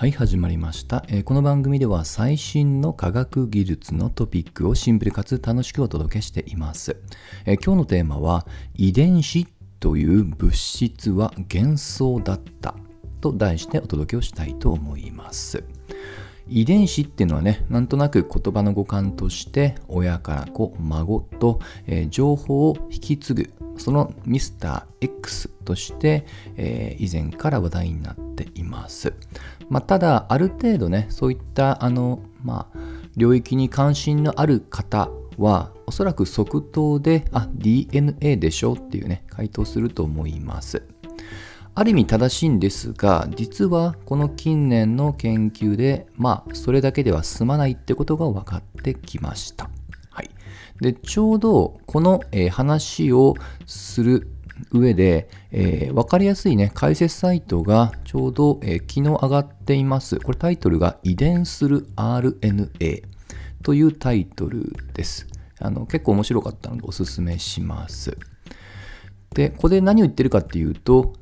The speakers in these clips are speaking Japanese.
はい、始まりました、えーこの番組では最新の科学技術のトピックをシンプルかつ楽しくお届けしています。えー今日のテーマは遺伝子という物質は幻想だったと題してお届けをしたいと思います。遺伝子っていうのはねなんとなく言葉の語感として親から子孫と、えー情報を引き継ぐそのミスター X として、えー以前から話題になっています、まあ、ただある程度ねそういったあの、まあ、領域に関心のある方はおそらく即答であ DNA でしょっていうね回答すると思います。ある意味正しいんですが実はこの近年の研究でまあそれだけでは済まないってことが分かってきました。はい、でちょうどこの、えー話をする上で、えー分かりやすいね解説サイトがちょうど、えー昨日上がっています。これタイトルが遺伝する RNA というタイトルです。あの結構面白かったのでおすすめします。で、ここで何を言ってるかっていうと、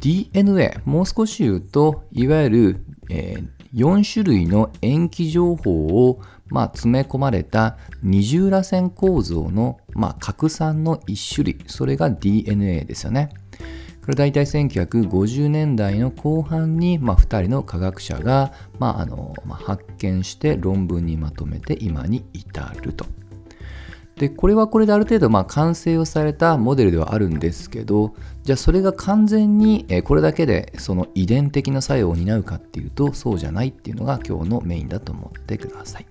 DNA、もう少し言うと、いわゆる、えー4種類の塩基情報を、まあ、詰め込まれた二重らせん構造の、まあ、核酸の1種類、それが DNA ですよね。これ大体1950年代の後半に、まあ、2人の科学者が、まああのまあ発見して論文にまとめて今に至ると。でこれはこれである程度まあ完成をされたモデルではあるんですけどじゃあそれが完全にえこれだけでその遺伝的な作用を担うかっていうとそうじゃないっていうのが今日のメインだと思ってください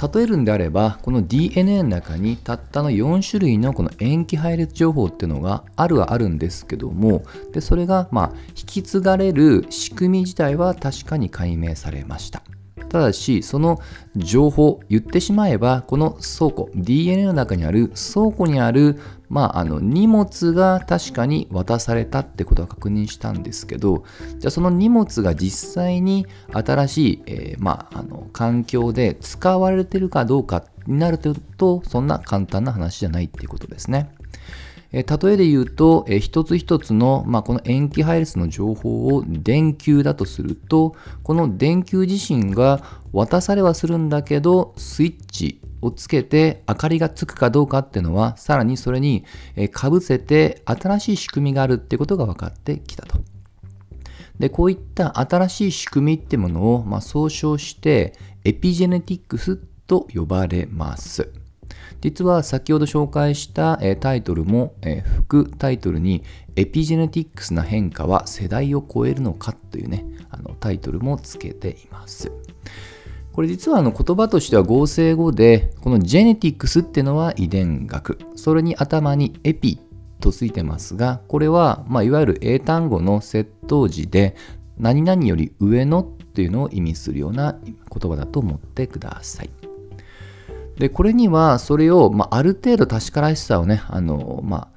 例えるんであればこの DNA の中にたったの4種類のこの塩基配列情報っていうのがあるはあるんですけどもでそれがまあ引き継がれる仕組み自体は確かに解明されました。ただしその情報言ってしまえばこの倉庫 DNA の中にある倉庫にある、まあ、あの荷物が確かに渡されたってことは確認したんですけどじゃあその荷物が実際に新しい、えーまあ、あの環境で使われてるかどうかになるとそんな簡単な話じゃないっていうことですね。えー例えで言うと、えー一つ一つの、まあ、この塩基配列の情報を電球だとするとこの電球自身が渡されはするんだけどスイッチをつけて明かりがつくかどうかっていうのはさらにそれにえーかぶせて新しい仕組みがあるってことが分かってきたと。でこういった新しい仕組みってものを、まあ、総称してエピジェネティックスと呼ばれます。実は先ほど紹介した、タイトルも、副タイトルにエピジェネティックスな変化は世代を超えるのかというねあのタイトルもつけています。これ実はあの言葉としては合成語でこのジェネティックスっていうのは遺伝学それに頭にエピとついてますがこれは、ま、いわゆる英単語の窃盗時で何々より上のっていうのを意味するような言葉だと思ってください。でこれにはそれを、まあ、ある程度確からしさをねあの、ま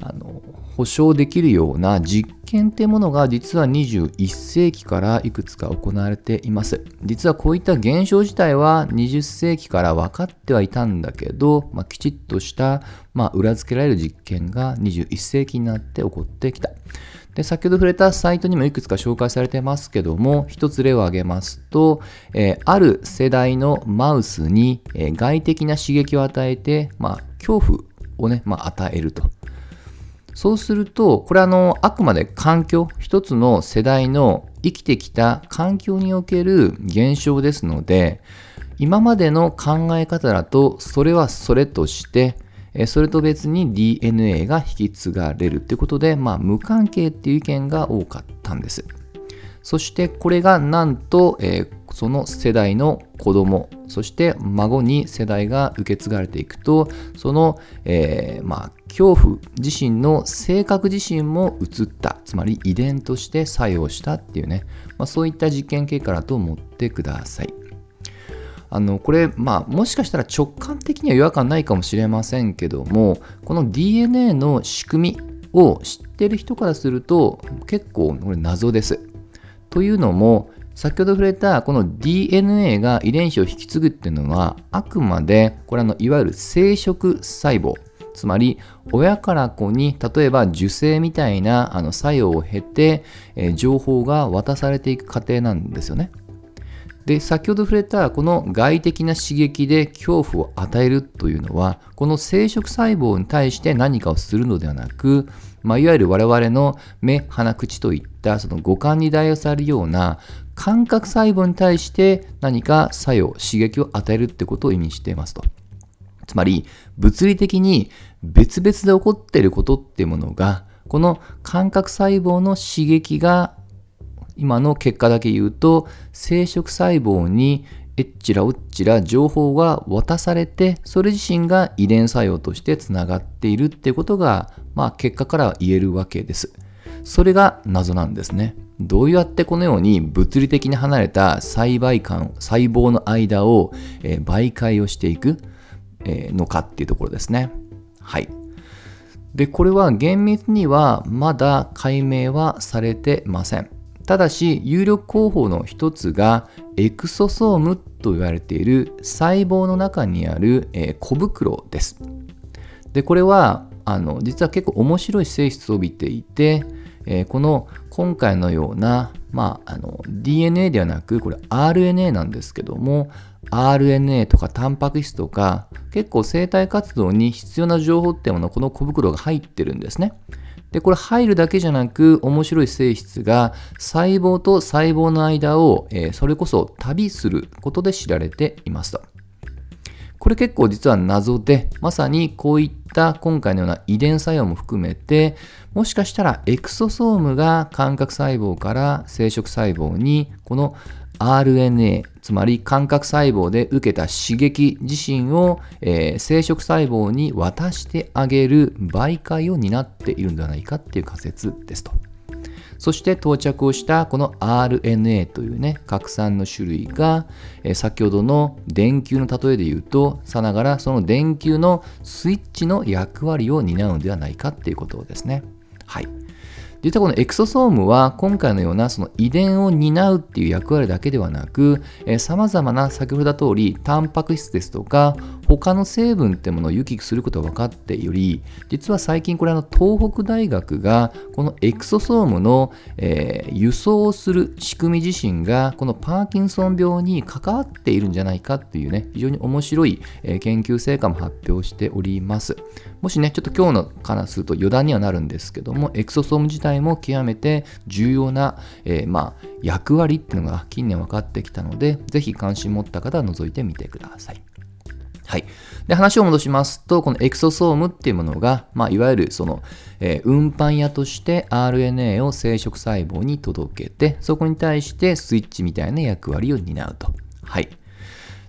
あ、あの保証できるような実験っていうものが実は21世紀からいくつか行われています。実はこういった現象自体は20世紀から分かってはいたんだけど、まあ、きちっとした、まあ、裏付けられる実験が21世紀になって起こってきた。で先ほど触れたサイトにもいくつか紹介されてますけども一つ例を挙げますと、えーある世代のマウスに、えー外的な刺激を与えて、まあ、恐怖をね、まあ、与えると。そうするとこれあのあくまで環境一つの世代の生きてきた環境における現象ですので今までの考え方だとそれはそれとしてそれと別に DNA が引き継がれるということで、まあ、無関係っていう意見が多かったんです。そしてこれがなんと、えーその世代の子供そして孫に世代が受け継がれていくとその、えーまあ、恐怖自身の性格自身も移ったつまり遺伝として作用したっていうね、まあ、そういった実験結果だと思ってください。あのこれ、まあ、もしかしたら直感的には違和感ないかもしれませんけどもこの DNA の仕組みを知ってる人からすると結構これ謎です。というのも先ほど触れたこの DNA が遺伝子を引き継ぐっていうのはあくまでこれあのいわゆる生殖細胞つまり親から子に例えば受精みたいなあの作用を経て、えー、情報が渡されていく過程なんですよね。で先ほど触れたこの外的な刺激で恐怖を与えるというのはこの生殖細胞に対して何かをするのではなく、まあ、いわゆる我々の目鼻口といったその五感に代用されるような感覚細胞に対して何か作用刺激を与えるってことを意味していますと。つまり物理的に別々で起こっていることっていうものがこの感覚細胞の刺激が今の結果だけ言うと生殖細胞にえっちらおっちら情報が渡されてそれ自身が遺伝作用としてつながっているっていうことが、まあ、結果から言えるわけです。それが謎なんですね。どうやってこのように物理的に離れた細胞間細胞の間を、えー、媒介をしていく、えー、のかっていうところですね。はい。で、これは厳密にはまだ解明はされてません。ただし有力候補の一つがエクソソームと言われている細胞の中にある、えー、小袋です。でこれはあの実は結構面白い性質を帯びていて、えー、この今回のような、まあ、あの DNA ではなくこれ RNA なんですけども RNA とかタンパク質とか結構生体活動に必要な情報っていうものこの小袋が入ってるんですね。で、これ入るだけじゃなく、面白い性質が細胞と細胞の間を、えー、それこそ旅することで知られていますと。これ結構実は謎で、まさにこういったた今回のような遺伝作用も含めて、もしかしたらエクソソームが感覚細胞から生殖細胞にこの RNA つまり感覚細胞で受けた刺激自身を、えー、生殖細胞に渡してあげる媒介を担っているんではないかっていう仮説ですと。そして到着をしたこの RNA というね核酸の種類が、え、先ほどの電球の例えで言うとさながらその電球のスイッチの役割を担うのではないかっていうことですね。はい。実はこのエクソソームは今回のようなその遺伝を担うっていう役割だけではなく、さまざまな先ほど言った通り、タンパク質ですとか、他の成分ってものを行き来することが分かっており、実は最近これあの東北大学がこのエクソソームの、えー、輸送をする仕組み自身がこのパーキンソン病に関わっているんじゃないかっていうね、非常に面白い、え、研究成果も発表しております。もしね、ちょっと今日のからすると余談にはなるんですけども、エクソソーム自体も極めて重要な、えー、まあ、役割っていうのが近年分かってきたので、ぜひ関心持った方は覗いてみてください。はい。で、話を戻しますと、このエクソソームっていうものが、まあ、いわゆるその、えー、運搬屋として RNA を生殖細胞に届けて、そこに対してスイッチみたいな役割を担うと。はい。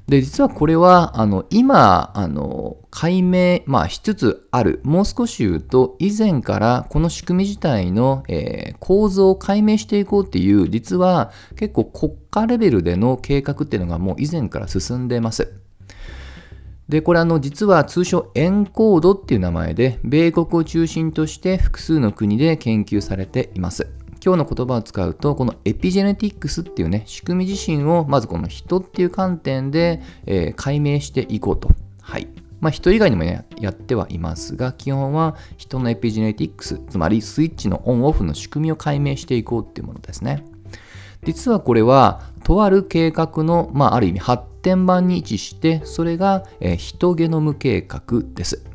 で、実はこれは、あの、今、あの、解明、まあ、しつつある。もう少し言うと、以前からこの仕組み自体の、えー、構造を解明していこうっていう、実は結構国家レベルでの計画っていうのがもう以前から進んでます。で、これあの、実は通称エンコードっていう名前で、米国を中心として複数の国で研究されています。今日の言葉を使うと、このエピジェネティックスっていうね、仕組み自身を、まずこの人っていう観点で、えー、解明していこうと。はい。まあ、人以外にも、ね、やってはいますが、基本は人のエピジェネティックス、つまりスイッチのオンオフの仕組みを解明していこうっていうものですね。実はこれは、とある計画の、まあ、ある意味発展版に位置して、それが、えー、ヒトゲノム計画です。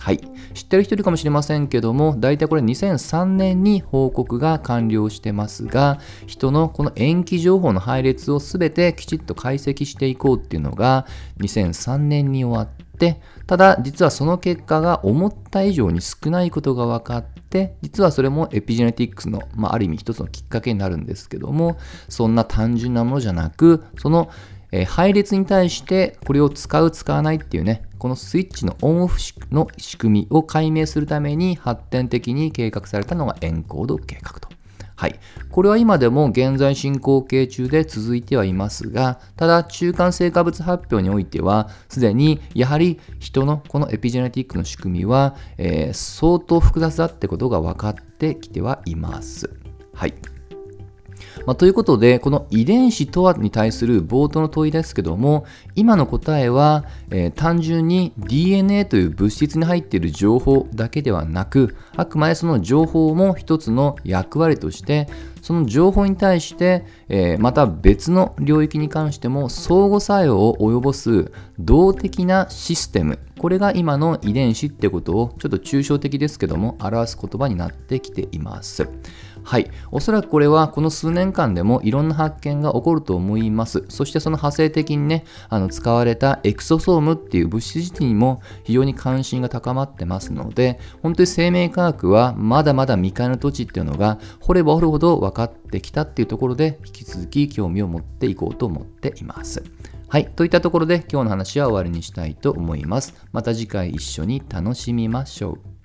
はい。知ってる人いるかもしれませんけども、大体これ2003年に報告が完了してますが、人のこの延期情報の配列を全てきちっと解析していこうっていうのが2003年に終わって、ただ実はその結果が思った以上に少ないことが分かって、実はそれもエピジェネティックスの、まあ、ある意味一つのきっかけになるんですけども、そんな単純なものじゃなく、そのえ配列に対してこれを使う使わないっていうねこのスイッチのオンオフの仕組みを解明するために発展的に計画されたのがエンコード計画と。はい。これは今でも現在進行形中で続いてはいますが、ただ中間成果物発表においては、すでにやはり人のこのエピジェネティックの仕組みは、えー、相当複雑だってことが分かってきてはいます。はい。まあ、ということで、この遺伝子とはに対する冒頭の問いですけども、今の答えは、えー、単純に DNA という物質に入っている情報だけではなく、あくまでその情報も一つの役割として、その情報に対して、えー、また別の領域に関しても相互作用を及ぼす動的なシステムこれが今の遺伝子ってことをちょっと抽象的ですけども表す言葉になってきています。はい。おそらくこれはこの数年間でもいろんな発見が起こると思います。そしてその派生的にね、あの使われたエクソソームっていう物質自体にも非常に関心が高まってますので、本当に生命科学はまだまだ未開の土地っていうのが掘れば掘るほど分かってきたっていうところで引き続き興味を持っていこうと思っています。はい。といったところで今日の話は終わりにしたいと思います。また次回一緒に楽しみましょう。